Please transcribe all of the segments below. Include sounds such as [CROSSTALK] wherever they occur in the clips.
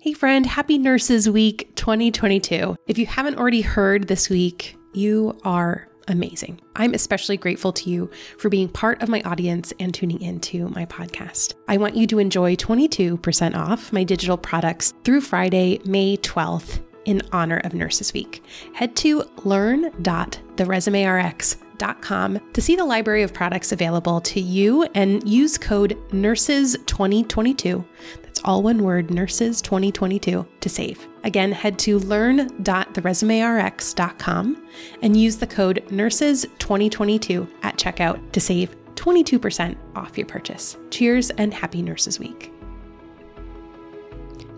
Hey, friend, happy Nurses Week 2022. If you haven't already heard this week, you are amazing. I'm especially grateful to you for being part of my audience and tuning into my podcast. I want you to enjoy 22% off my digital products through Friday, May 12th in honor of Nurses Week. Head to learn.theresumérx.com to see the library of products available to you and use code NURSES2022 all one word, Nurses 2022, to save. Again, head to learn.theresumérx.com and use the code Nurses 2022 at checkout to save 22% off your purchase. Cheers and happy Nurses Week.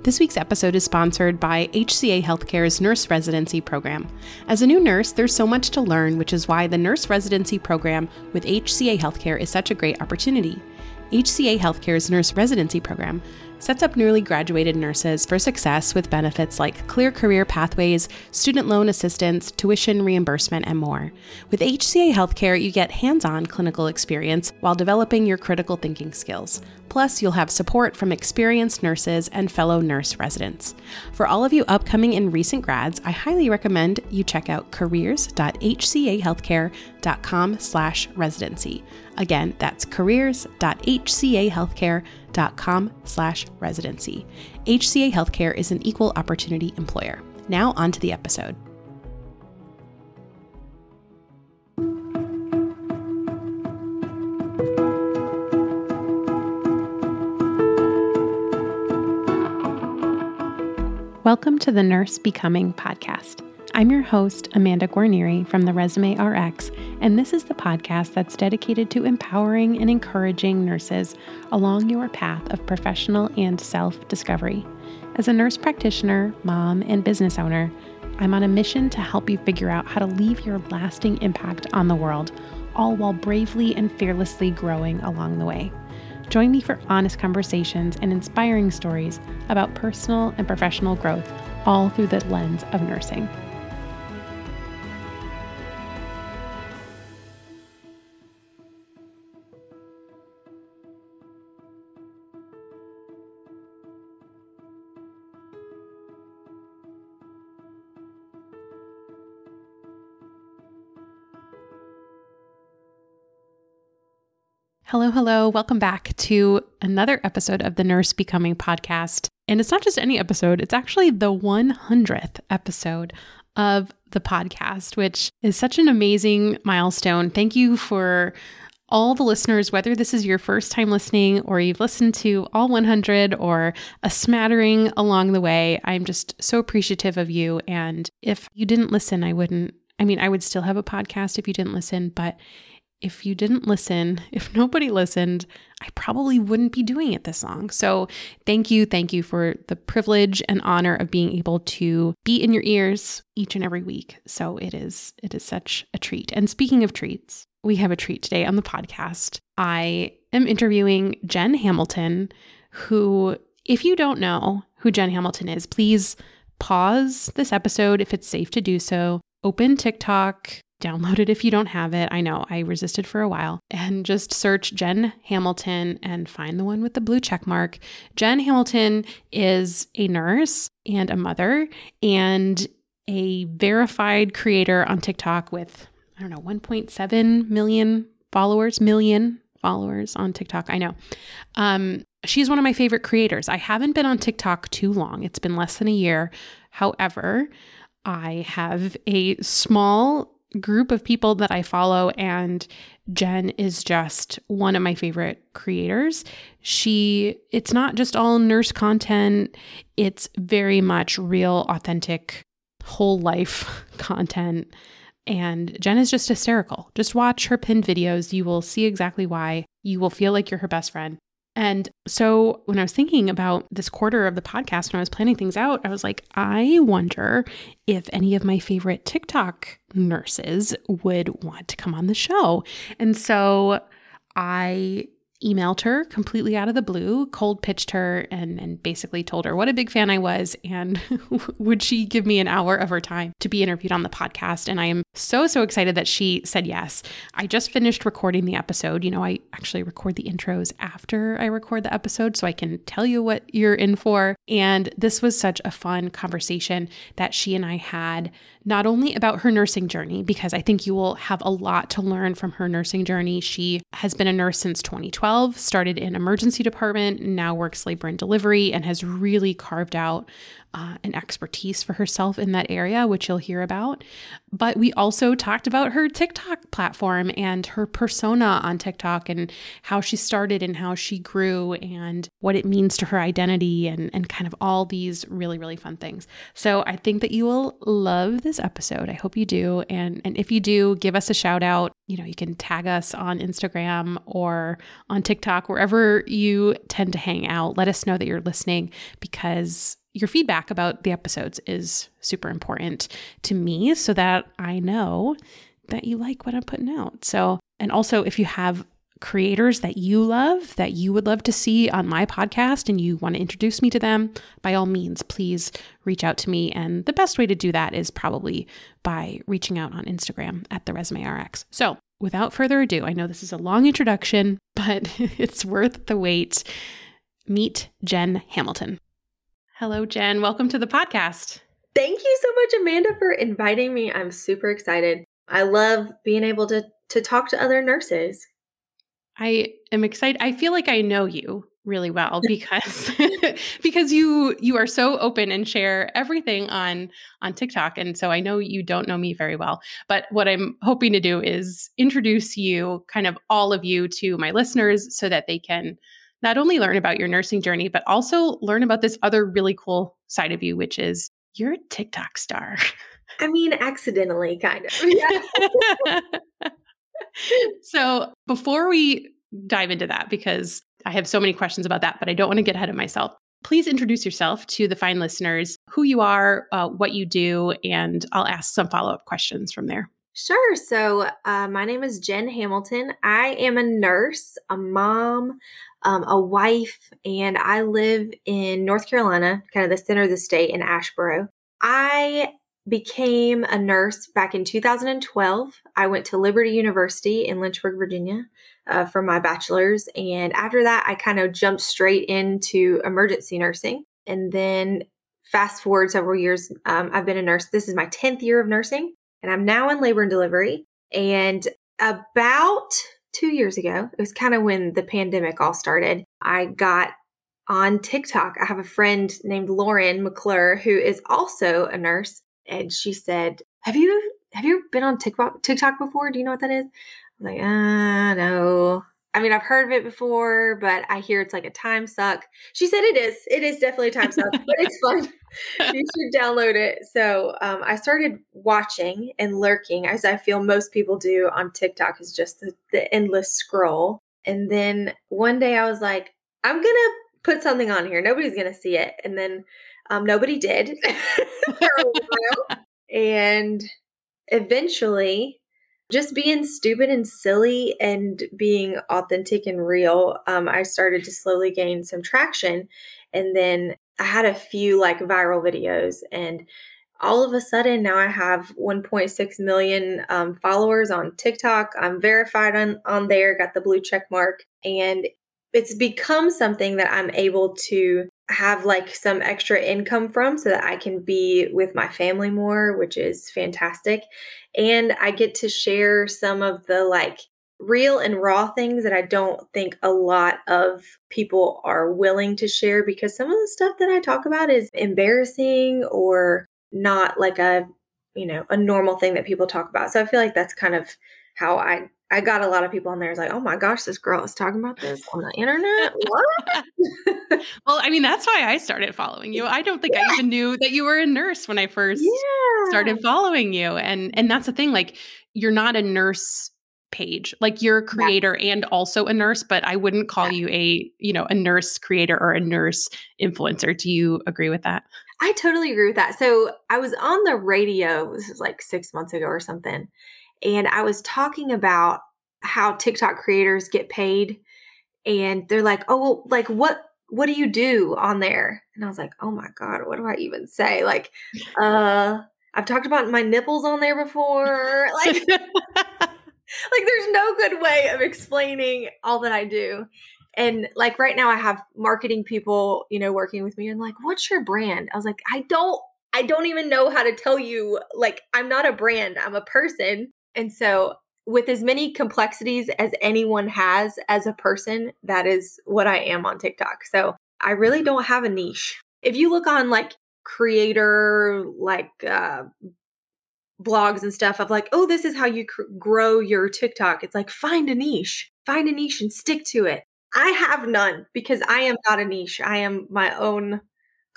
This week's episode is sponsored by HCA Healthcare's Nurse Residency Program. As a new nurse, there's so much to learn, which is why the Nurse Residency Program with HCA Healthcare is such a great opportunity. HCA Healthcare's Nurse Residency Program sets up newly graduated nurses for success with benefits like clear career pathways, student loan assistance, tuition reimbursement, and more. With HCA Healthcare, you get hands on clinical experience while developing your critical thinking skills. Plus, you'll have support from experienced nurses and fellow nurse residents. For all of you upcoming and recent grads, I highly recommend you check out careers.hcahealthcare.com slash residency. Again, that's careers.hcahealthcare.com slash residency. HCA Healthcare is an equal opportunity employer. Now on to the episode. Welcome to the Nurse Becoming podcast. I'm your host, Amanda Guarnieri from the Resume RX, and this is the podcast that's dedicated to empowering and encouraging nurses along your path of professional and self discovery. As a nurse practitioner, mom, and business owner, I'm on a mission to help you figure out how to leave your lasting impact on the world, all while bravely and fearlessly growing along the way. Join me for honest conversations and inspiring stories about personal and professional growth, all through the lens of nursing. Hello, hello. Welcome back to another episode of the Nurse Becoming podcast. And it's not just any episode, it's actually the 100th episode of the podcast, which is such an amazing milestone. Thank you for all the listeners, whether this is your first time listening or you've listened to all 100 or a smattering along the way. I'm just so appreciative of you. And if you didn't listen, I wouldn't, I mean, I would still have a podcast if you didn't listen, but if you didn't listen, [LAUGHS] if nobody listened, I probably wouldn't be doing it this long. So, thank you. Thank you for the privilege and honor of being able to be in your ears each and every week. So, it is it is such a treat. And speaking of treats, we have a treat today on the podcast. I am interviewing Jen Hamilton, who if you don't know who Jen Hamilton is, please pause this episode if it's safe to do so. Open TikTok, Download it if you don't have it. I know I resisted for a while. And just search Jen Hamilton and find the one with the blue check mark. Jen Hamilton is a nurse and a mother and a verified creator on TikTok with, I don't know, 1.7 million followers, million followers on TikTok. I know. Um, she's one of my favorite creators. I haven't been on TikTok too long, it's been less than a year. However, I have a small group of people that I follow, and Jen is just one of my favorite creators. She, it's not just all nurse content, it's very much real, authentic, whole life [LAUGHS] content. And Jen is just hysterical. Just watch her pinned videos. You will see exactly why. You will feel like you're her best friend. And so when I was thinking about this quarter of the podcast, when I was planning things out, I was like, I wonder if any of my favorite TikTok nurses would want to come on the show. And so I emailed her completely out of the blue, cold pitched her, and, and basically told her what a big fan I was and [LAUGHS] would she give me an hour of her time to be interviewed on the podcast. And I am so, so excited that she said yes. I just finished recording the episode. You know, I actually record the intros after I record the episode so I can tell you what you're in for. And this was such a fun conversation that she and I had, not only about her nursing journey, because I think you will have a lot to learn from her nursing journey. She has been a nurse since 2012, started in emergency department, now works labor and delivery, and has really carved out uh, an expertise for herself in that area, which you'll hear about. But we also talked about her TikTok platform and her persona on TikTok and how she started and how she grew and what it means to her identity and, and kind of all these really, really fun things. So I think that you will love this episode. I hope you do. And, and if you do, give us a shout out. You know, you can tag us on Instagram or on TikTok, wherever you tend to hang out. Let us know that you're listening because your feedback about the episodes is super important to me so that I know that you like what I'm putting out. So, and also if you have creators that you love that you would love to see on my podcast and you want to introduce me to them, by all means, please reach out to me. And the best way to do that is probably by reaching out on Instagram at the resume RX. So, without further ado, I know this is a long introduction, [LAUGHS] but [LAUGHS] it's worth the wait. Meet Jen Hamilton. Hello, Jen. Welcome to the podcast. Thank you so much, Amanda, for inviting me. I'm super excited. I love being able to to talk to other nurses. I am excited. I feel like I know you really well [LAUGHS] because [LAUGHS] because you you are so open and share everything on on TikTok and so I know you don't know me very well but what I'm hoping to do is introduce you kind of all of you to my listeners so that they can not only learn about your nursing journey, but also learn about this other really cool side of you, which is you're a TikTok star. I mean, accidentally, kind of. [LAUGHS] Yeah. [LAUGHS] so before we dive into that, because I have so many questions about that, but I don't want to get ahead of myself. Please introduce yourself to the fine listeners, who you are, uh, what you do, and I'll ask some follow up questions from there. Sure. So, uh, my name is Jen Hamilton. I am a nurse, a mom, um, a wife, and I live in North Carolina, kind of the center of the state in Asheboro. I became a nurse back in 2012. I went to Liberty University in Lynchburg, Virginia uh, for my bachelor's. And after that, I kind of jumped straight into emergency nursing. And then fast forward several years, um, I've been a nurse. This is my 10th year of nursing, and I'm now in labor and delivery. And about two years ago, it was kind of when the pandemic all started, I got on TikTok. I have a friend named Lauren McClure who is also a nurse, and she said, "Have you have you been on TikTok TikTok before? Do you know what that is?" I'm like, "Ah, uh, no." I mean, I've heard of it before, but I hear it's like a time suck. She said it is. It is definitely a time suck, [LAUGHS] but it's fun. [LAUGHS] you should download it. So um, I started watching and lurking, as I feel most people do on TikTok, is just the, the endless scroll. And then one day I was like, I'm going to put something on here. Nobody's going to see it. And then um, nobody did [LAUGHS] and eventually, just being stupid and silly and being authentic and real, um, I started to slowly gain some traction. And then I had a few like viral videos, and all of a sudden now I have 1.6 million um, followers on TikTok. I'm verified on on there, got the blue check mark, and it's become something that I'm able to have like some extra income from so that I can be with my family more, which is fantastic. And I get to share some of the like real and raw things that I don't think a lot of people are willing to share because some of the stuff that I talk about is embarrassing or not like a, you know, a normal thing that people talk about. So I feel like that's kind of how I I got a lot of people on there. It's like, oh my gosh, this girl is talking about this on the internet. What? [LAUGHS] well, I mean, that's why I started following you. [LAUGHS] I don't think yeah. I even knew that you were a nurse when I first yeah. started following you. And and that's the thing, like you're not a nurse page. Like you're a creator yeah. and also a nurse, but I wouldn't call you a, you know, a nurse creator or a nurse influencer. Do you agree with that? I totally agree with that. So I was on the radio, this was like six months ago or something and I was talking about how TikTok creators get paid and they're like, "Oh, well, like what what do you do on there?" And I was like, "Oh my god, what do I even say?" Like, uh, I've talked about my nipples on there before. [LAUGHS] Like, like there's no good way of explaining all that I do. And like right now I have marketing people, you know, working with me and like, "What's your brand?" I was like, "I don't I don't even know how to tell you like I'm not a brand, I'm a person." And so with as many complexities as anyone has as a person, that is what I am on TikTok. So I really don't have a niche. If you look on like creator, like uh, blogs and stuff of like, oh, this is how you cr- grow your TikTok, it's like find a niche, find a niche and stick to it. I have none because I am not a niche. I am my own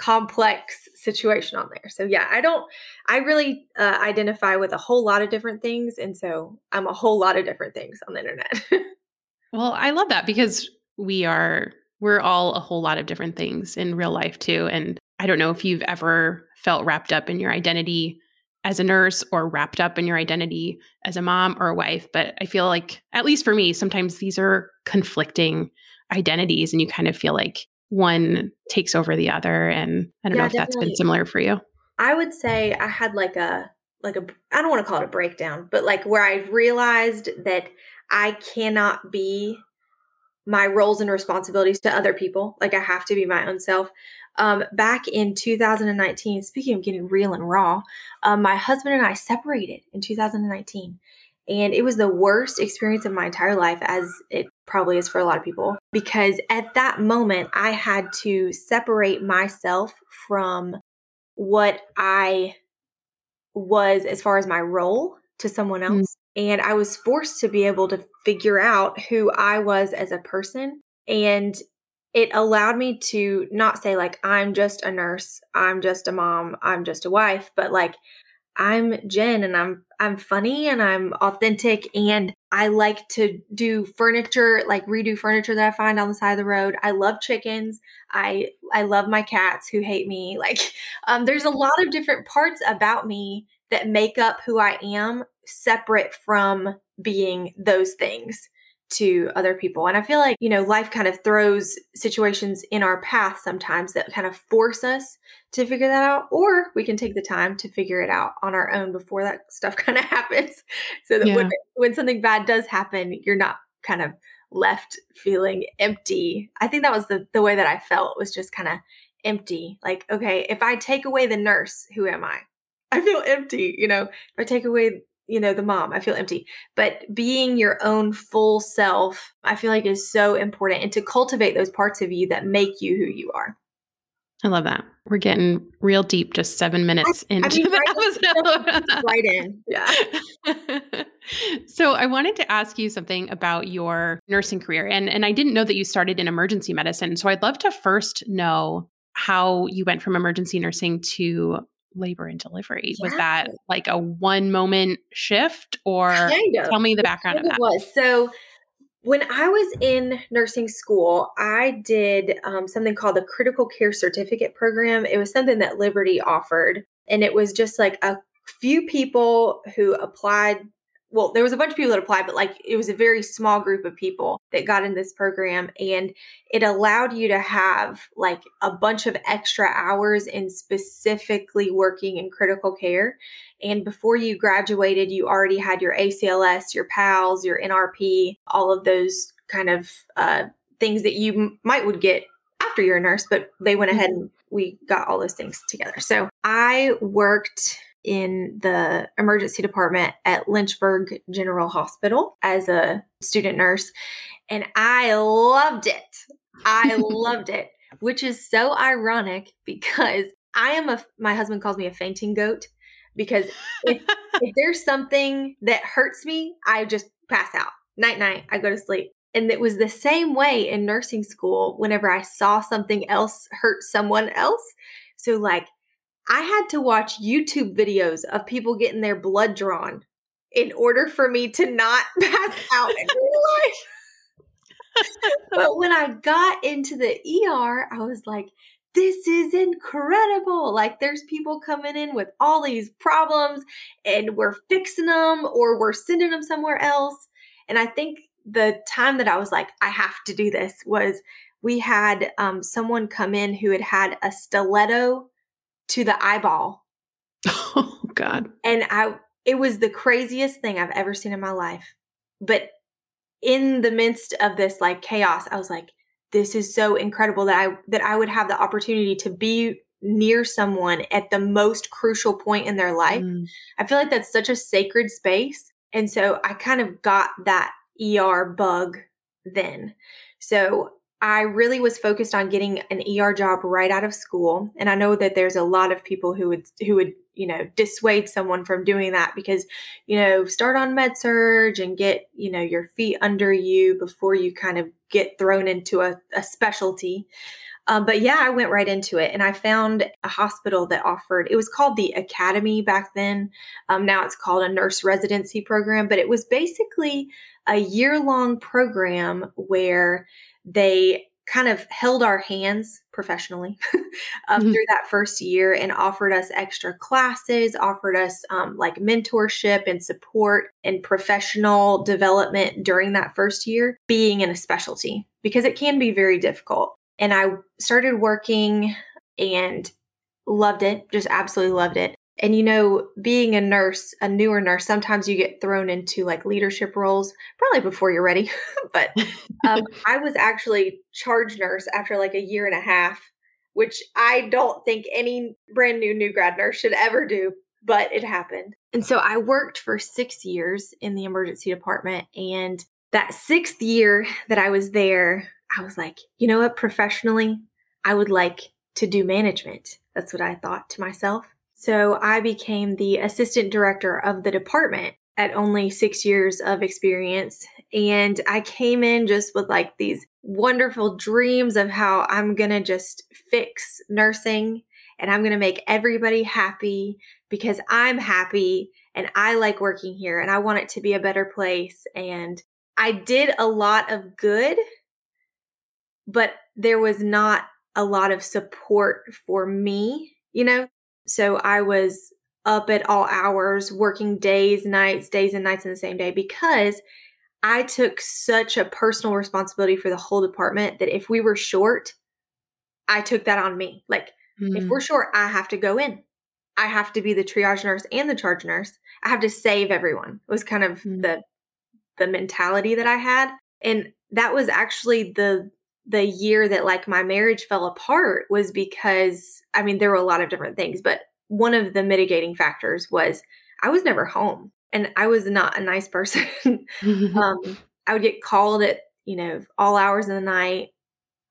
complex situation on there. So yeah, I don't I really uh, identify with a whole lot of different things and so I'm a whole lot of different things on the internet. [LAUGHS] well, I love that because we are we're all a whole lot of different things in real life too and I don't know if you've ever felt wrapped up in your identity as a nurse or wrapped up in your identity as a mom or a wife, but I feel like at least for me sometimes these are conflicting identities and you kind of feel like one takes over the other and i don't yeah, know if definitely. that's been similar for you i would say i had like a like a i don't want to call it a breakdown but like where i realized that i cannot be my roles and responsibilities to other people like i have to be my own self um, back in 2019 speaking of getting real and raw um, my husband and i separated in 2019 and it was the worst experience of my entire life, as it probably is for a lot of people, because at that moment, I had to separate myself from what I was as far as my role to someone mm. else. Mm. And I was forced to be able to figure out who I was as a person. And it allowed me to not say, like, I'm just a nurse, I'm just a mom, I'm just a wife, but like, I'm Jen and I'm I'm funny and I'm authentic and I like to do furniture, like redo furniture that I find on the side of the road. I love chickens. I I love my cats who hate me. [LAUGHS] Like um, there's a lot of different parts about me that make up who I am separate from being those things to other people. And I feel like, you know, life kind of throws situations in our path sometimes that kind of force us to figure that out, or we can take the time to figure it out on our own before that [LAUGHS] stuff kind of happens. So that yeah. when, when something bad does happen, you're not kind of left feeling empty. I think that was the, the way that I felt was just kind of empty. Like, okay, if I take away the nurse, who am I? I feel empty, you know, if I take away you know, the mom. I feel empty. But being your own full self, I feel like is so important and to cultivate those parts of you that make you who you are. I love that. We're getting real deep just seven minutes I, into I mean, the right episode. right in. Yeah. [LAUGHS] so I wanted to ask you something about your nursing career. And and I didn't know that you started in emergency medicine. So I'd love to first know how you went from emergency nursing to labor and delivery. Yeah. Was that like a one moment shift or kind of. tell me the background of that? was. So when I was in nursing school, I did um, something called the Critical Care Certificate Program. It was something that Liberty offered. And it was just like a few people who applied well, there was a bunch of people that applied, but like it was a very small group of people that got in this program. And it allowed you to have like a bunch of extra hours in specifically working in critical care. And before you graduated, you already had your ACLS, your PALS, your NRP, all of those kind of uh, things that you might would get after you're a nurse, but they went ahead mm-hmm. and we got all those things together. So I worked in the emergency department at Lynchburg General Hospital as a student nurse. And I loved it. I [LAUGHS] loved it, which is so ironic because I am a, my husband calls me a fainting goat because if, if [LAUGHS] there's something that hurts me, I just pass out. Night, night, I go to sleep. And it was the same way in nursing school whenever I saw something else hurt someone else. So, like, I had to watch YouTube videos of people getting their blood drawn in order for me to not [LAUGHS] pass out in real life. [LAUGHS] but when I got into the ER, I was like, this is incredible. Like, there's people coming in with all these problems and we're fixing them or we're sending them somewhere else. And I think the time that I was like, I have to do this was we had um, someone come in who had had a stiletto to the eyeball. [LAUGHS] Oh God! And I, it was the craziest thing I've ever seen in my life. But in the midst of this like chaos, I was like, this is so incredible that I that I would have the opportunity to be near someone at the most crucial point in their life. Mm. I feel like that's such a sacred space. And so I kind of got that ER bug then. So I really was focused on getting an ER job right out of school. And I know that there's a lot of people who would who would, you know, dissuade someone from doing that because, you know, start on med surg and get, you know, your feet under you before you kind of get thrown into a, a specialty. Um, but yeah, I went right into it and I found a hospital that offered, it was called the Academy back then. Um, now it's called a nurse residency program, but it was basically a year long program where they kind of held our hands professionally [LAUGHS] um, mm-hmm. through that first year and offered us extra classes, offered us um, like mentorship and support and professional development during that first year, being in a specialty because it can be very difficult. And I started working and loved it, just absolutely loved it. And you know, being a nurse, a newer nurse, sometimes you get thrown into like leadership roles, probably before you're ready. [LAUGHS] but um, [LAUGHS] I was actually charge nurse after like a year and a half, which I don't think any brand new new grad nurse should ever do, but it happened. And so I worked for six years in the emergency department. And that sixth year that I was there, I was like, you know what, professionally, I would like to do management. That's what I thought to myself. So I became the assistant director of the department at only six years of experience. And I came in just with like these wonderful dreams of how I'm going to just fix nursing and I'm going to make everybody happy because I'm happy and I like working here and I want it to be a better place. And I did a lot of good, but there was not a lot of support for me, you know? So I was up at all hours, working days, nights, days and nights in the same day because I took such a personal responsibility for the whole department that if we were short, I took that on me. Like, mm. if we're short, I have to go in. I have to be the triage nurse and the charge nurse. I have to save everyone. It was kind of mm. the the mentality that I had. And that was actually the the year that like my marriage fell apart was because I mean there were a lot of different things, but one of the mitigating factors was I was never home and I was not a nice person. [LAUGHS] um, I would get called at, you know, all hours of the night.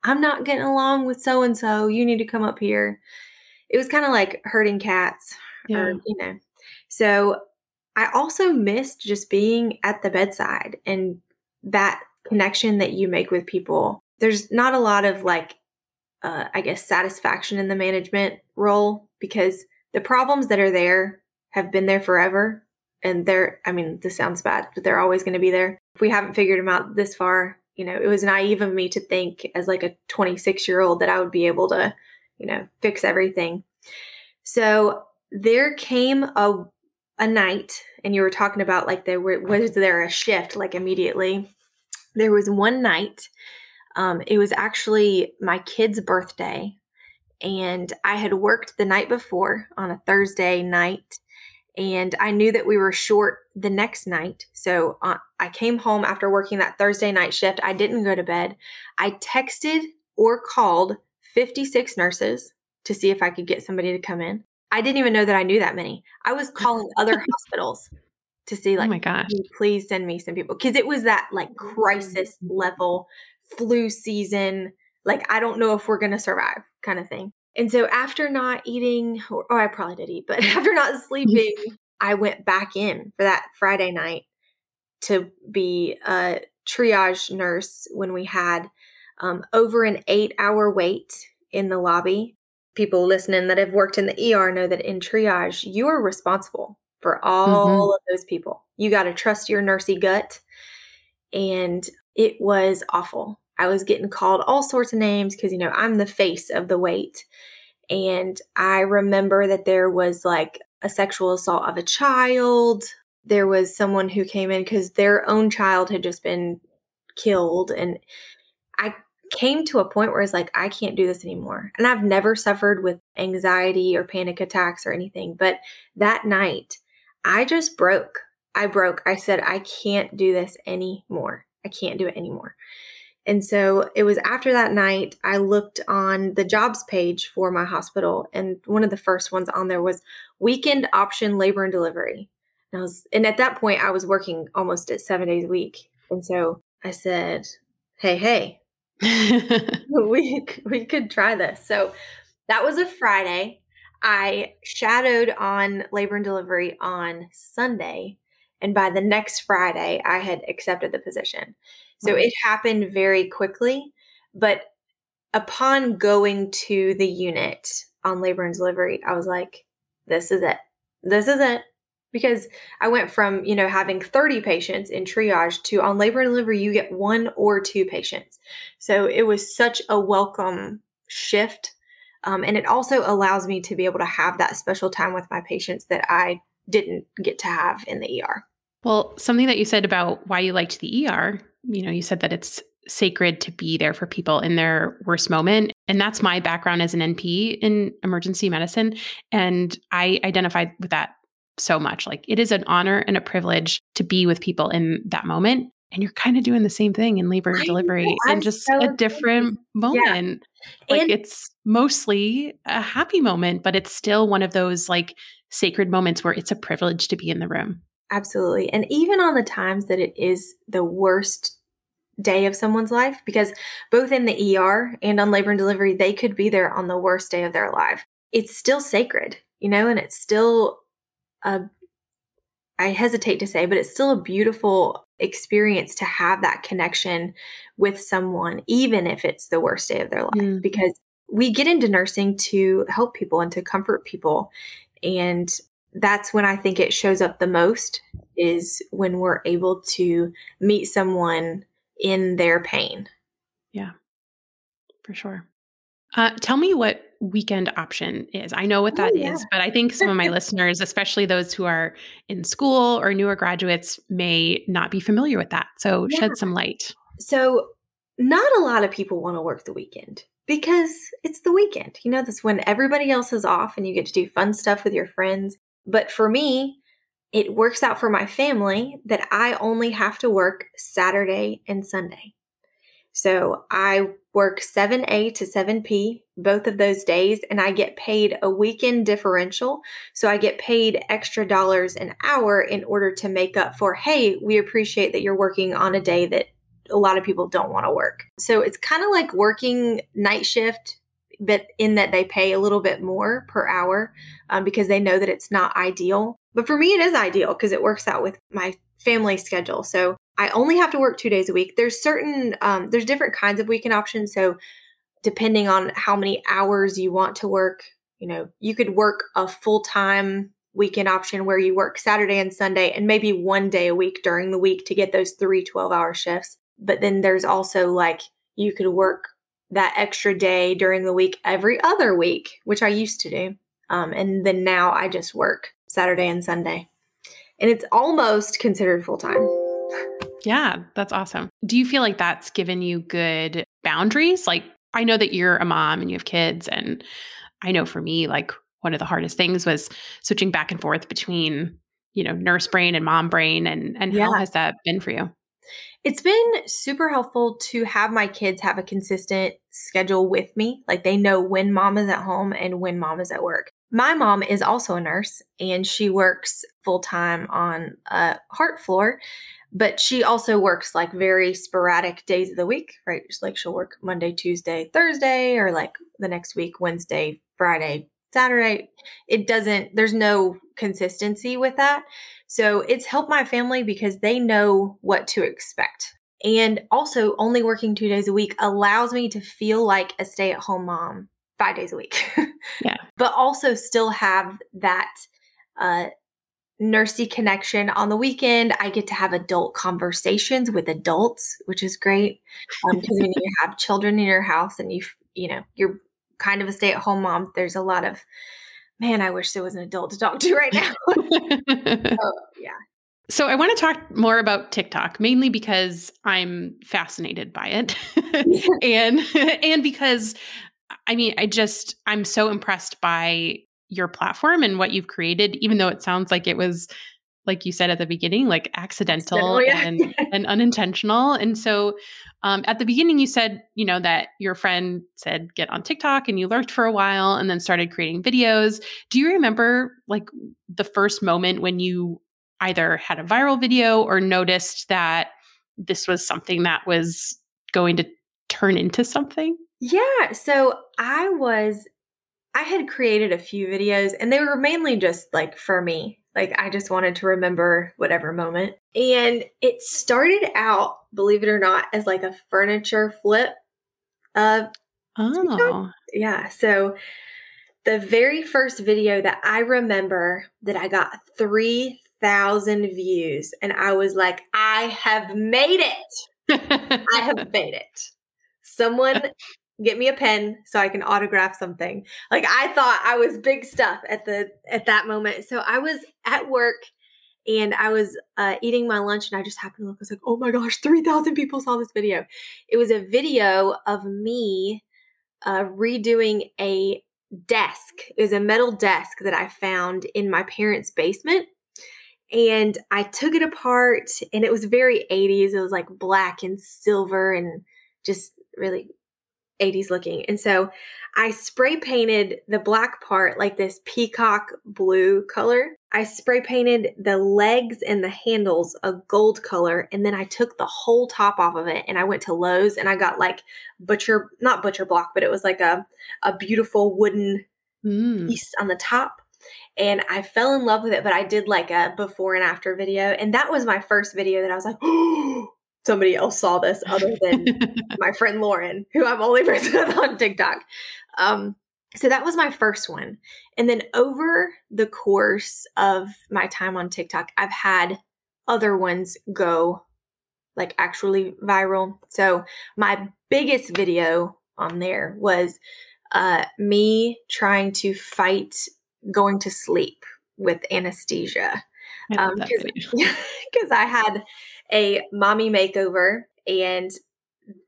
I'm not getting along with so and so. You need to come up here. It was kind of like herding cats, yeah. or, you know. So I also missed just being at the bedside and that connection that you make with people there's not a lot of like uh, I guess satisfaction in the management role because the problems that are there have been there forever and they're I mean this sounds bad but they're always going to be there. If we haven't figured them out this far, you know, it was naive of me to think as like a 26 year old that I would be able to, you know, fix everything. So there came a a night and you were talking about like there were was there a shift like immediately. There was one night um, it was actually my kid's birthday, and I had worked the night before on a Thursday night, and I knew that we were short the next night. So uh, I came home after working that Thursday night shift. I didn't go to bed. I texted or called 56 nurses to see if I could get somebody to come in. I didn't even know that I knew that many. I was [LAUGHS] calling other hospitals to see, like, oh my gosh, please send me some people because it was that like crisis level flu season. Like, I don't know if we're going to survive kind of thing. And so after not eating, or oh, I probably did eat, but [LAUGHS] after not sleeping, [LAUGHS] I went back in for that Friday night to be a triage nurse when we had um, over an eight hour wait in the lobby. People listening that have worked in the ER know that in triage, you are responsible for all mm-hmm. of those people. You got to trust your nursey gut. And it was awful. I was getting called all sorts of names because, you know, I'm the face of the wait. And I remember that there was like a sexual assault of a child. There was someone who came in because their own child had just been killed. And I came to a point where it's like, I can't do this anymore. And I've never suffered with anxiety or panic attacks or anything. But that night, I just broke. I broke. I said, I can't do this anymore. I can't do it anymore. And so it was after that night, I looked on the jobs page for my hospital, and one of the first ones on there was weekend option labor and delivery. And I was, and at that point, I was working almost at seven days a week. And so I said, Hey, hey, [LAUGHS] [LAUGHS] we, we could try this. So that was a Friday. I shadowed on labor and delivery on Sunday. And by the next Friday, I had accepted the position. So it happened very quickly. But upon going to the unit on labor and delivery, I was like, this is it. This is it. Because I went from, you know, having 30 patients in triage to on labor and delivery, you get one or two patients. So it was such a welcome shift. Um, and it also allows me to be able to have that special time with my patients that I didn't get to have in the ER. Well, something that you said about why you liked the ER you know, you said that it's sacred to be there for people in their worst moment. And that's my background as an NP in emergency medicine. And I identified with that so much. Like it is an honor and a privilege to be with people in that moment. And you're kind of doing the same thing in labor and delivery in just so a different moment. Yeah. Like and it's mostly a happy moment, but it's still one of those like sacred moments where it's a privilege to be in the room. Absolutely. And even on the times that it is the worst day of someone's life, because both in the ER and on labor and delivery, they could be there on the worst day of their life. It's still sacred, you know, and it's still a, I hesitate to say, but it's still a beautiful experience to have that connection with someone, even if it's the worst day of their life, mm. because we get into nursing to help people and to comfort people. And that's when I think it shows up the most is when we're able to meet someone in their pain. Yeah, for sure. Uh, tell me what weekend option is. I know what that oh, yeah. is, but I think some of my [LAUGHS] listeners, especially those who are in school or newer graduates, may not be familiar with that. So yeah. shed some light. So, not a lot of people want to work the weekend because it's the weekend. You know, that's when everybody else is off and you get to do fun stuff with your friends. But for me, it works out for my family that I only have to work Saturday and Sunday. So I work 7A to 7P both of those days, and I get paid a weekend differential. So I get paid extra dollars an hour in order to make up for, hey, we appreciate that you're working on a day that a lot of people don't want to work. So it's kind of like working night shift but in that they pay a little bit more per hour um, because they know that it's not ideal. But for me, it is ideal because it works out with my family schedule. So I only have to work two days a week. There's certain, um, there's different kinds of weekend options. So depending on how many hours you want to work, you know, you could work a full time weekend option where you work Saturday and Sunday and maybe one day a week during the week to get those three 12 hour shifts. But then there's also like you could work that extra day during the week every other week, which I used to do. Um, and then now I just work Saturday and Sunday. And it's almost considered full time. Yeah, that's awesome. Do you feel like that's given you good boundaries? Like, I know that you're a mom and you have kids. And I know for me, like, one of the hardest things was switching back and forth between, you know, nurse brain and mom brain. And, and yeah. how has that been for you? It's been super helpful to have my kids have a consistent schedule with me. Like they know when mom is at home and when mom is at work. My mom is also a nurse and she works full time on a heart floor, but she also works like very sporadic days of the week, right? Like she'll work Monday, Tuesday, Thursday, or like the next week, Wednesday, Friday, Saturday. It doesn't, there's no consistency with that. So it's helped my family because they know what to expect. And also, only working two days a week allows me to feel like a stay at home mom five days a week. [LAUGHS] yeah. But also still have that uh, nursey connection on the weekend. I get to have adult conversations with adults, which is great. Because um, when you [LAUGHS] have children in your house and you, you know, you're kind of a stay at home mom, there's a lot of man, I wish there was an adult to talk to right now. [LAUGHS] [LAUGHS] oh, yeah. So I want to talk more about TikTok, mainly because I'm fascinated by it. [LAUGHS] and and because I mean, I just I'm so impressed by your platform and what you've created even though it sounds like it was like you said at the beginning, like accidental yeah. and, [LAUGHS] and unintentional. And so um, at the beginning, you said, you know, that your friend said, get on TikTok and you lurked for a while and then started creating videos. Do you remember like the first moment when you either had a viral video or noticed that this was something that was going to turn into something? Yeah. So I was, I had created a few videos and they were mainly just like for me like I just wanted to remember whatever moment. And it started out, believe it or not, as like a furniture flip. Uh, oh. Yeah. So the very first video that I remember that I got 3,000 views, and I was like, I have made it. I have [LAUGHS] made it. Someone get me a pen so I can autograph something. Like I thought I was big stuff at the at that moment. So I was at work and I was uh, eating my lunch and I just happened to look. I was like, oh my gosh, 3,000 people saw this video. It was a video of me uh, redoing a desk. It was a metal desk that I found in my parents' basement. And I took it apart and it was very 80s. It was like black and silver and just really 80s looking. And so I spray painted the black part like this peacock blue color. I spray painted the legs and the handles a gold color. And then I took the whole top off of it and I went to Lowe's and I got like butcher, not butcher block, but it was like a, a beautiful wooden mm. piece on the top. And I fell in love with it, but I did like a before and after video. And that was my first video that I was like, [GASPS] oh, somebody else saw this other than [LAUGHS] my friend Lauren, who I'm only [LAUGHS] friends with on TikTok. Um, so that was my first one. And then over the course of my time on TikTok, I've had other ones go like actually viral. So my biggest video on there was uh, me trying to fight going to sleep with anesthesia. Because um, [LAUGHS] I had a mommy makeover and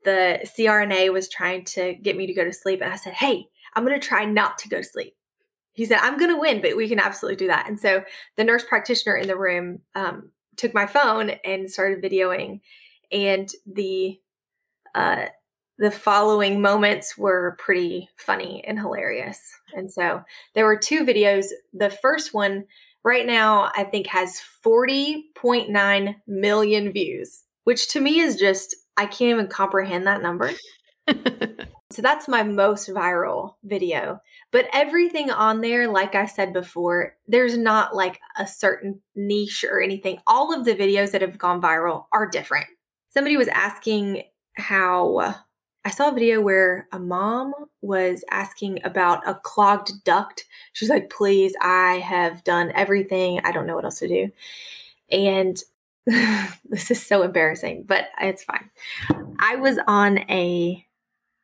the CRNA was trying to get me to go to sleep. And I said, Hey, I'm going to try not to go to sleep. He said, I'm going to win, but we can absolutely do that. And so the nurse practitioner in the room um, took my phone and started videoing. And the, uh, the following moments were pretty funny and hilarious. And so there were two videos. The first one right now I think has 40.9 million views, which to me is just, I can't even comprehend that number. [LAUGHS] so that's my most viral video. But everything on there, like I said before, there's not like a certain niche or anything. All of the videos that have gone viral are different. Somebody was asking how I saw a video where a mom was asking about a clogged duct. She's like, please, I have done everything. I don't know what else to do. And [LAUGHS] this is so embarrassing, but it's fine. I was on a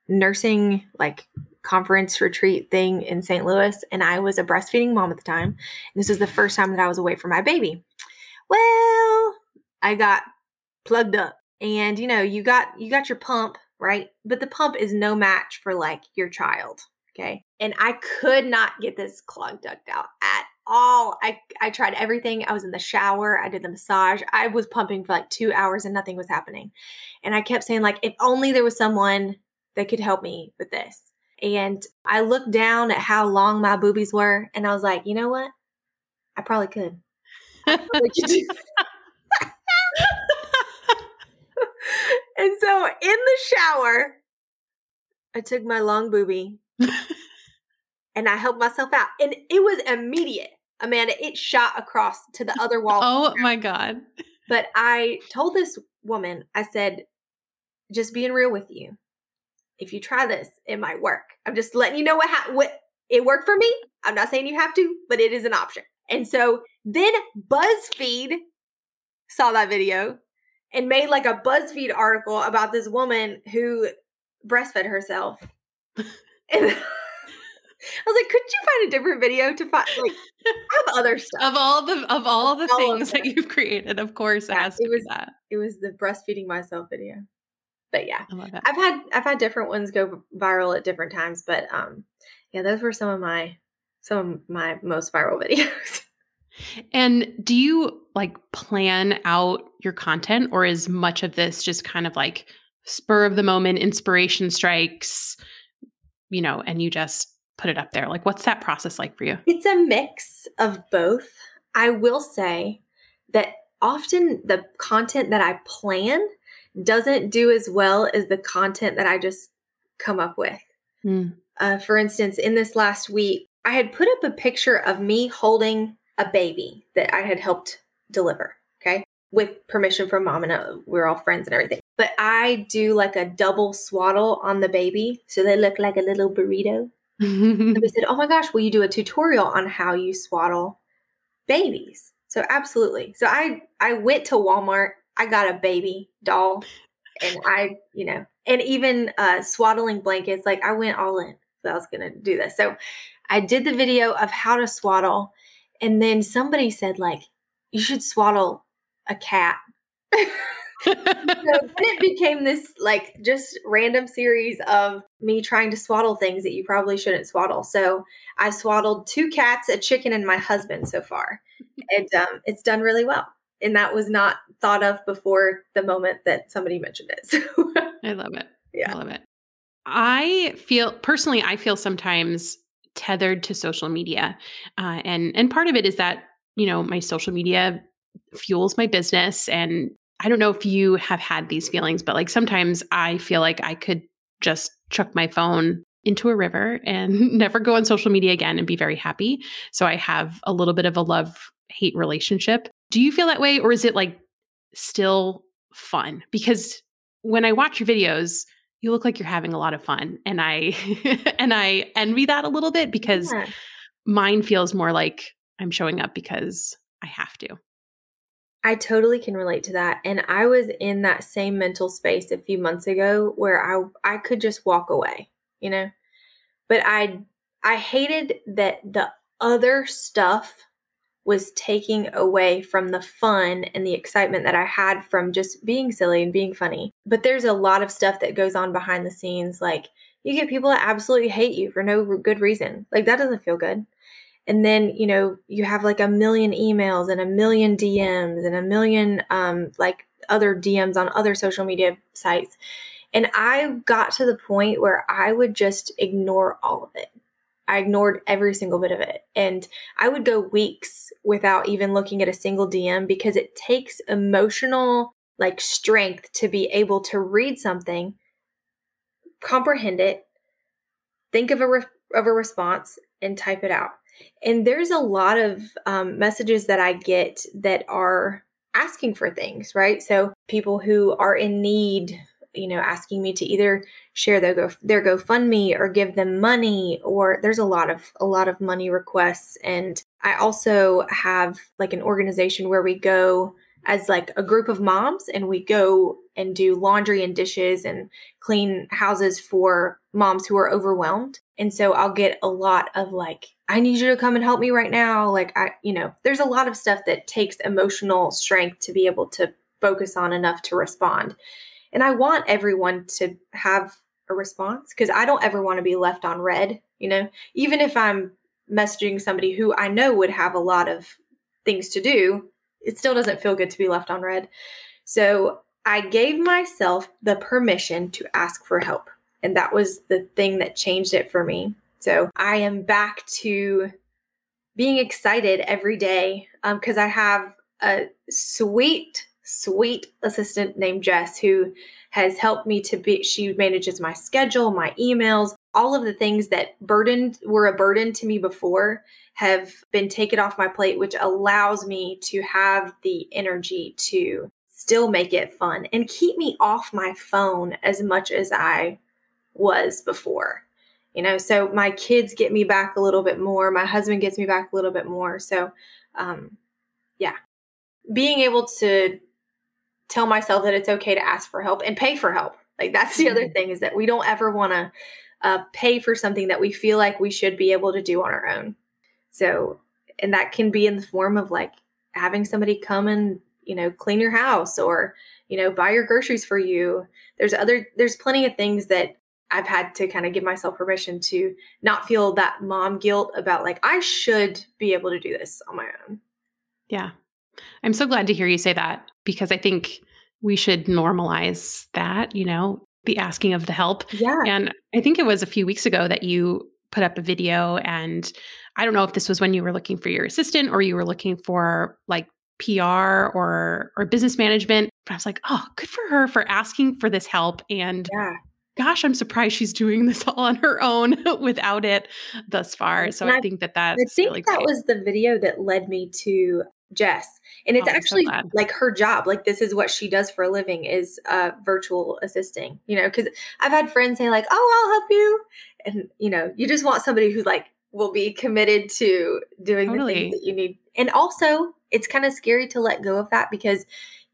nursing like conference retreat thing in St. Louis, and I was a breastfeeding mom at the time. And this was the first time that I was away from my baby. Well, I got plugged up. And you know, you got you got your pump right? But the pump is no match for like your child. Okay. And I could not get this clogged duct out at all. I, I tried everything. I was in the shower. I did the massage. I was pumping for like two hours and nothing was happening. And I kept saying, like, if only there was someone that could help me with this. And I looked down at how long my boobies were and I was like, you know what? I probably could. I probably could [LAUGHS] And so in the shower, I took my long booby [LAUGHS] and I helped myself out. And it was immediate. Amanda, it shot across to the other wall. Oh my God. But I told this woman, I said, just being real with you. If you try this, it might work. I'm just letting you know what, ha- what it worked for me. I'm not saying you have to, but it is an option. And so then BuzzFeed saw that video and made like a BuzzFeed article about this woman who breastfed herself. [LAUGHS] and, I was like, could you find a different video to find like I have other stuff. Of all the of all the all things that you've created, of course yeah, it it was, that. It was the breastfeeding myself video. But yeah. I've had I've had different ones go viral at different times, but um yeah, those were some of my some of my most viral [LAUGHS] videos. And do you like plan out your content or is much of this just kind of like spur of the moment inspiration strikes, you know, and you just put it up there? Like what's that process like for you? It's a mix of both. I will say that often the content that I plan doesn't do as well as the content that I just come up with. Mm. Uh, for instance, in this last week, I had put up a picture of me holding a baby that I had helped deliver. Okay. With permission from mom and uh, we're all friends and everything. But I do like a double swaddle on the baby. So they look like a little burrito. [LAUGHS] and they said, Oh my gosh, will you do a tutorial on how you swaddle babies? So absolutely. So I I went to Walmart, I got a baby doll, and I, you know, and even uh swaddling blankets, like I went all in. So I was gonna do this. So I did the video of how to swaddle and then somebody said, like, you should swaddle a cat. [LAUGHS] so [LAUGHS] then it became this like just random series of me trying to swaddle things that you probably shouldn't swaddle. So I swaddled two cats, a chicken, and my husband so far, and um, it's done really well. And that was not thought of before the moment that somebody mentioned it. [LAUGHS] So I love it. Yeah, I love it. I feel personally, I feel sometimes tethered to social media. Uh, and and part of it is that, you know, my social media fuels my business. And I don't know if you have had these feelings, but like sometimes I feel like I could just chuck my phone into a river and [LAUGHS] never go on social media again and be very happy. So I have a little bit of a love hate relationship. Do you feel that way? Or is it like still fun? Because when I watch your videos, you look like you're having a lot of fun and i [LAUGHS] and i envy that a little bit because yeah. mine feels more like i'm showing up because i have to i totally can relate to that and i was in that same mental space a few months ago where i i could just walk away you know but i i hated that the other stuff was taking away from the fun and the excitement that I had from just being silly and being funny. But there's a lot of stuff that goes on behind the scenes. Like you get people that absolutely hate you for no good reason. Like that doesn't feel good. And then, you know, you have like a million emails and a million DMs and a million um like other DMs on other social media sites. And I got to the point where I would just ignore all of it. I ignored every single bit of it. And I would go weeks without even looking at a single DM because it takes emotional like strength to be able to read something, comprehend it, think of a re- of a response and type it out. And there's a lot of um, messages that I get that are asking for things, right? So people who are in need you know, asking me to either share their go their GoFundMe or give them money, or there's a lot of a lot of money requests. And I also have like an organization where we go as like a group of moms and we go and do laundry and dishes and clean houses for moms who are overwhelmed. And so I'll get a lot of like, I need you to come and help me right now. Like, I, you know, there's a lot of stuff that takes emotional strength to be able to focus on enough to respond. And I want everyone to have a response because I don't ever want to be left on read, you know, even if I'm messaging somebody who I know would have a lot of things to do, it still doesn't feel good to be left on read. So I gave myself the permission to ask for help. And that was the thing that changed it for me. So I am back to being excited every day because um, I have a sweet sweet assistant named Jess who has helped me to be she manages my schedule, my emails, all of the things that burdened were a burden to me before have been taken off my plate which allows me to have the energy to still make it fun and keep me off my phone as much as I was before. You know, so my kids get me back a little bit more, my husband gets me back a little bit more. So um yeah. Being able to tell myself that it's okay to ask for help and pay for help. Like that's the other mm-hmm. thing is that we don't ever want to uh, pay for something that we feel like we should be able to do on our own. So, and that can be in the form of like having somebody come and, you know, clean your house or, you know, buy your groceries for you. There's other, there's plenty of things that I've had to kind of give myself permission to not feel that mom guilt about like, I should be able to do this on my own. Yeah. I'm so glad to hear you say that because I think we should normalize that, you know, the asking of the help. Yeah. And I think it was a few weeks ago that you put up a video and I don't know if this was when you were looking for your assistant or you were looking for like PR or or business management. But I was like, oh, good for her for asking for this help. And yeah. gosh, I'm surprised she's doing this [LAUGHS] all on her own without it thus far. So I, I, think that that's I think really that great. was the video that led me to Jess. And it's Oh, I'm so actually like her job. Like this is what she does for a living is uh virtual assisting, you know, because I've had friends say like, oh, I'll help you. And you know, you just want somebody who like will be committed to doing the Totally. things that you need. And also it's kind of scary to let go of that because,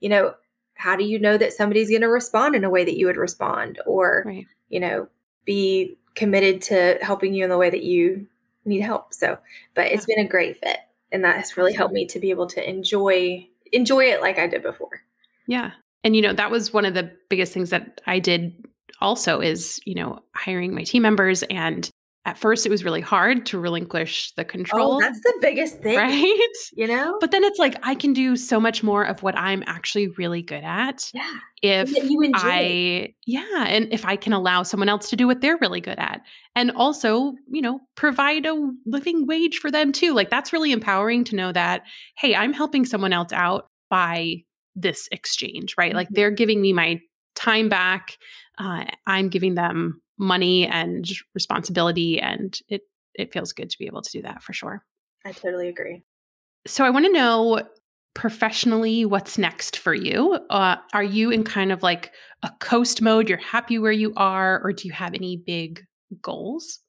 you know, how do you know that somebody's going to respond in a way that you would respond or, Right. you know, be committed to helping you in the way that you need help. So, but it's been a great fit and that has really helped me to be able to enjoy enjoy it like I did before. Yeah. And you know, that was one of the biggest things that I did also is, you know, hiring my team members and at first it was really hard to relinquish the control, Oh, that's the biggest thing, right? [LAUGHS] you know? But then it's like I can do so much more of what I'm actually really good at yeah, if you enjoy I yeah, and if I can allow someone else to do what they're really good at. And also, you know, provide a living wage for them too. Like that's really empowering to know that hey, I'm helping someone else out by this exchange, right? Like Mhm. they're giving me my time back. Uh, I'm giving them money and responsibility and it it feels good to be able to do that for sure. I totally agree. So I want to know professionally what's next for you. Uh, are you in kind of like a coast mode? You're happy where you are, or do you have any big goals?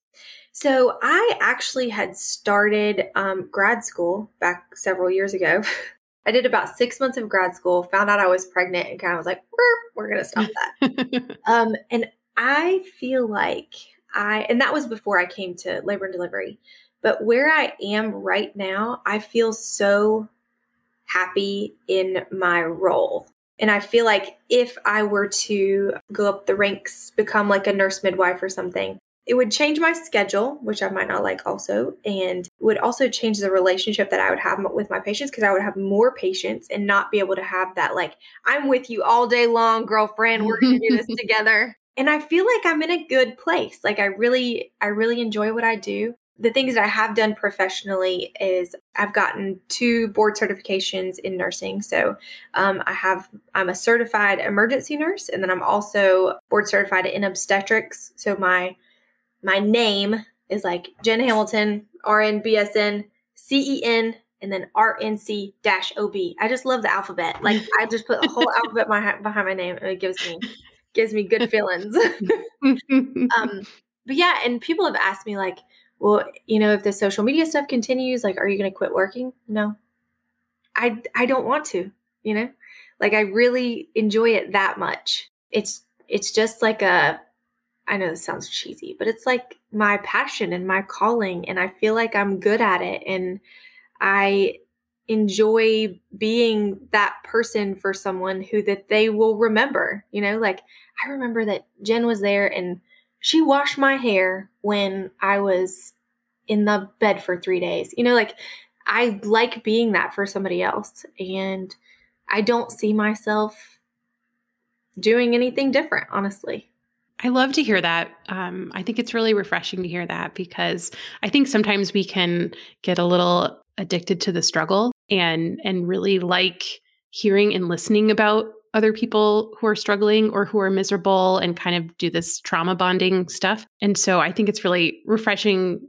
So I actually had started um, grad school back several years ago. [LAUGHS] I did about six months of grad school, found out I was pregnant, and kind of was like, we're, we're going to stop that. [LAUGHS] Um, and I feel like I, and that was before I came to labor and delivery, but where I am right now, I feel so happy in my role. And I feel like if I were to go up the ranks, become like a nurse midwife or something, it would change my schedule, which I might not like also, and would also change the relationship that I would have with my patients because I would have more patients and not be able to have that, like, I'm with you all day long, girlfriend, we're going to do this [LAUGHS] together. And I feel like I'm in a good place. Like I really, I really enjoy what I do. The things that I have done professionally is I've gotten two board certifications in nursing. So um, I have, I'm a certified emergency nurse, and then I'm also board certified in obstetrics. So my my name is like Jen Hamilton, RN, BSN, CEN, and then RNC dash OB. I just love the alphabet. Like I just put a whole [LAUGHS] alphabet behind, behind my name, and it gives me gives me good feelings. [LAUGHS] um, but yeah, and people have asked me like, well, you know, if the social media stuff continues, like, are you going to quit working? No, I I don't want to. You know, like I really enjoy it that much. It's it's just like a I know this sounds cheesy, but it's like my passion and my calling, and I feel like I'm good at it, and I enjoy being that person for someone who that they will remember. You know, like I remember that Jen was there and she washed my hair when I was in the bed for three days. You know, like I like being that for somebody else, and I don't see myself doing anything different, honestly. I love to hear that. Um, I think it's really refreshing to hear that because I think sometimes we can get a little addicted to the struggle and and really like hearing and listening about other people who are struggling or who are miserable and kind of do this trauma bonding stuff. And so I think it's really refreshing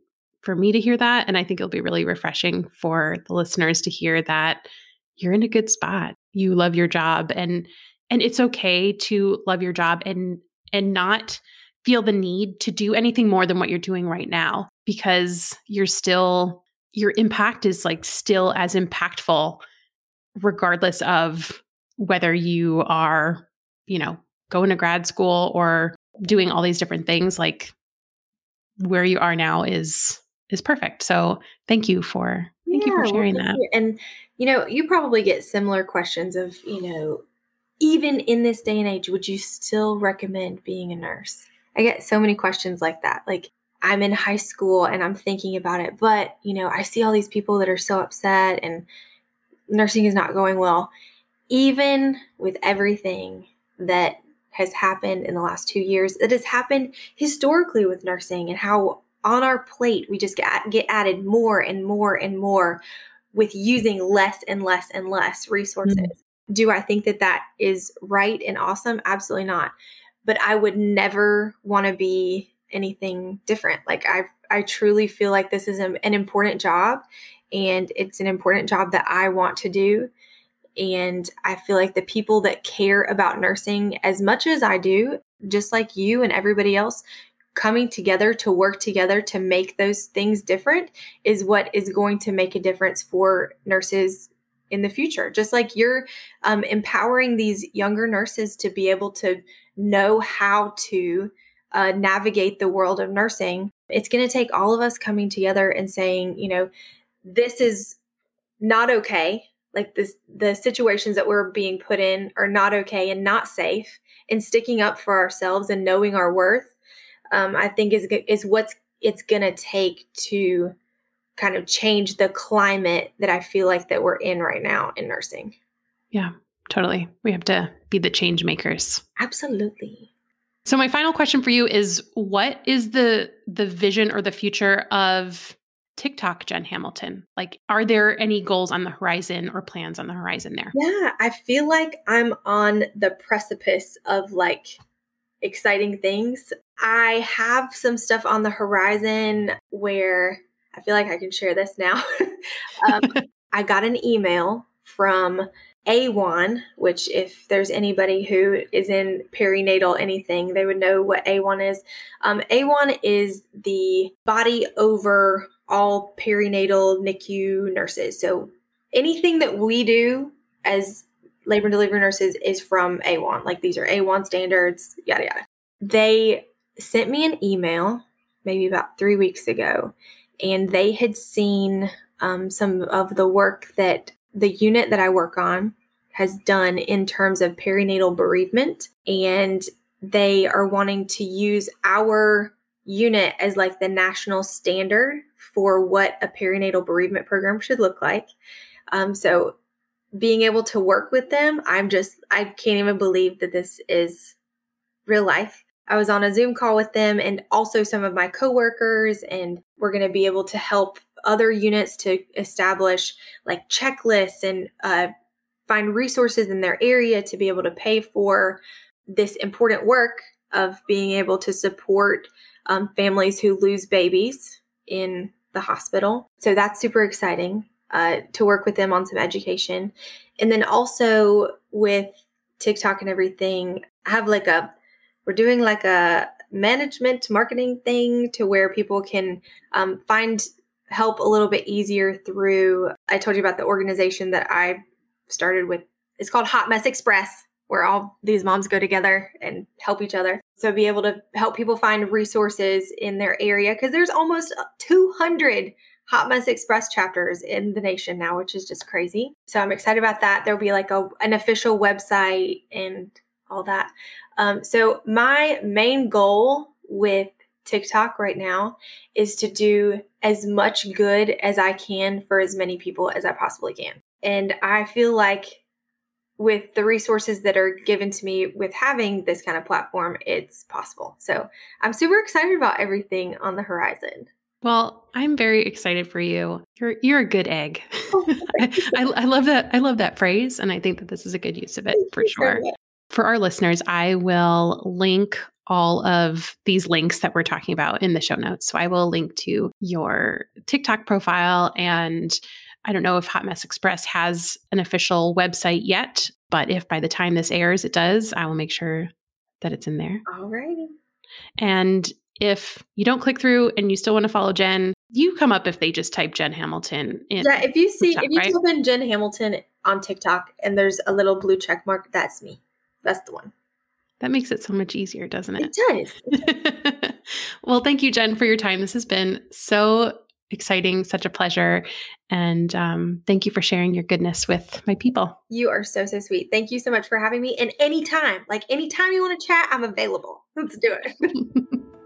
for me to hear that and I think it'll be really refreshing for the listeners to hear that you're in a good spot. You love your job and and it's okay to love your job and and not feel the need to do anything more than what you're doing right now because you're still your impact is like still as impactful regardless of whether you are you know going to grad school or doing all these different things like where you are now is is perfect. So thank you for thank yeah, you for sharing well, that. You. And you know, you probably get similar questions of, you know, even in this day and age, would you still recommend being a nurse? I get so many questions like that. Like, I'm in high school and I'm thinking about it, but, you know, I see all these people that are so upset and nursing is not going well. Even with everything that has happened in the last two years, it has happened historically with nursing and how on our plate we just get, get added more and more and more with using less and less and less resources. Mm-hmm. Do I think that that is right and awesome? Absolutely not. But I would never want to be anything different. Like I I truly feel like this is an important job and it's an important job that I want to do. And I feel like the people that care about nursing as much as I do, just like you and everybody else, coming together to work together to make those things different is what is going to make a difference for nurses in the future. Just like you're um, empowering these younger nurses to be able to know how to uh, navigate the world of nursing, it's going to take all of us coming together and saying, you know, this is not okay. Like this, the situations that we're being put in are not okay and not safe, and sticking up for ourselves and knowing our worth um, I think is is what's it's gonna take to kind of change the climate that I feel like that we're in right now in nursing. Yeah, totally. We have to be the change makers. Absolutely. So my final question for you is what is the the vision or the future of TikTok Jen Hamilton? Like are there any goals on the horizon or plans on the horizon there? Yeah, I feel like I'm on the precipice of like exciting things. I have some stuff on the horizon where I feel like I can share this now. [LAUGHS] um, [LAUGHS] I got an email from AWHONN, which, if there's anybody who is in perinatal anything, they would know what AWHONN is. Um, AWHONN is the body over all perinatal NICU nurses. So anything that we do as labor and delivery nurses is from AWHONN. Like these are AWHONN standards, yada, yada. They sent me an email maybe about three weeks ago, and they had seen um, some of the work that the unit that I work on has done in terms of perinatal bereavement. And they are wanting to use our unit as like the national standard for what a perinatal bereavement program should look like. Um, so being able to work with them, I'm just, I can't even believe that this is real life. I was on a Zoom call with them and also some of my coworkers, and we're going to be able to help other units to establish like checklists and uh, find resources in their area to be able to pay for this important work of being able to support um, families who lose babies in the hospital. So that's super exciting uh, to work with them on some education. And then also with TikTok and everything, I have like a, we're doing like a management marketing thing to where people can um, find help a little bit easier through. I told you about the organization that I started with. It's called Hot Mess Express, where all these moms go together and help each other. So be able to help people find resources in their area because there's almost 200 Hot Mess Express chapters in the nation now, which is just crazy. So I'm excited about that. There'll be like a, an official website and all that. Um, so my main goal with TikTok right now is to do as much good as I can for as many people as I possibly can. And I feel like with the resources that are given to me with having this kind of platform, it's possible. So I'm super excited about everything on the horizon. Well, I'm very excited for you. You're you're a good egg. Oh, [LAUGHS] I, I, I, love that. I love that phrase, and I think that this is a good use of it for sure. For our listeners, I will link all of these links that we're talking about in the show notes. So I will link to your TikTok profile and I don't know if Hot Mess Express has an official website yet, but if by the time this airs it does, I will make sure that it's in there. All righty. And if you don't click through and you still want to follow Jen, you come up if they just type Jen Hamilton in. Yeah, if you see, TikTok, if you right? type in Jen Hamilton on TikTok and there's a little blue check mark, that's me. That's the one. That makes it so much easier, doesn't it? It does. [LAUGHS] well, thank you, Jen, for your time. This has been so exciting, such a pleasure. And um, thank you for sharing your goodness with my people. You are so, so sweet. Thank you so much for having me. And anytime, like anytime you want to chat, I'm available. Let's do it. [LAUGHS]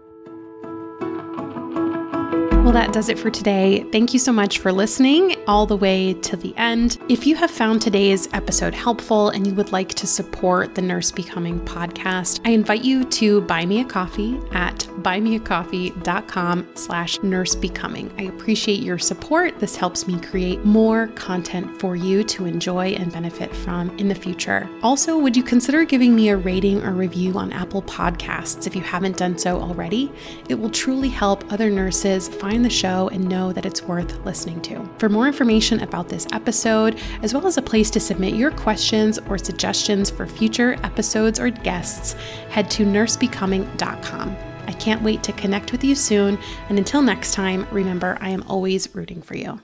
Well, that does it for today. Thank you so much for listening all the way to the end. If you have found today's episode helpful and you would like to support the Nurse Becoming podcast, I invite you to buy me a coffee at buymeacoffee.com slash nursebecoming. I appreciate your support. This helps me create more content for you to enjoy and benefit from in the future. Also, would you consider giving me a rating or review on Apple Podcasts if you haven't done so already? It will truly help other nurses find find the show and know that it's worth listening to. For more information about this episode, as well as a place to submit your questions or suggestions for future episodes or guests, head to nursebecoming.com. I can't wait to connect with you soon, and until next time, remember I am always rooting for you.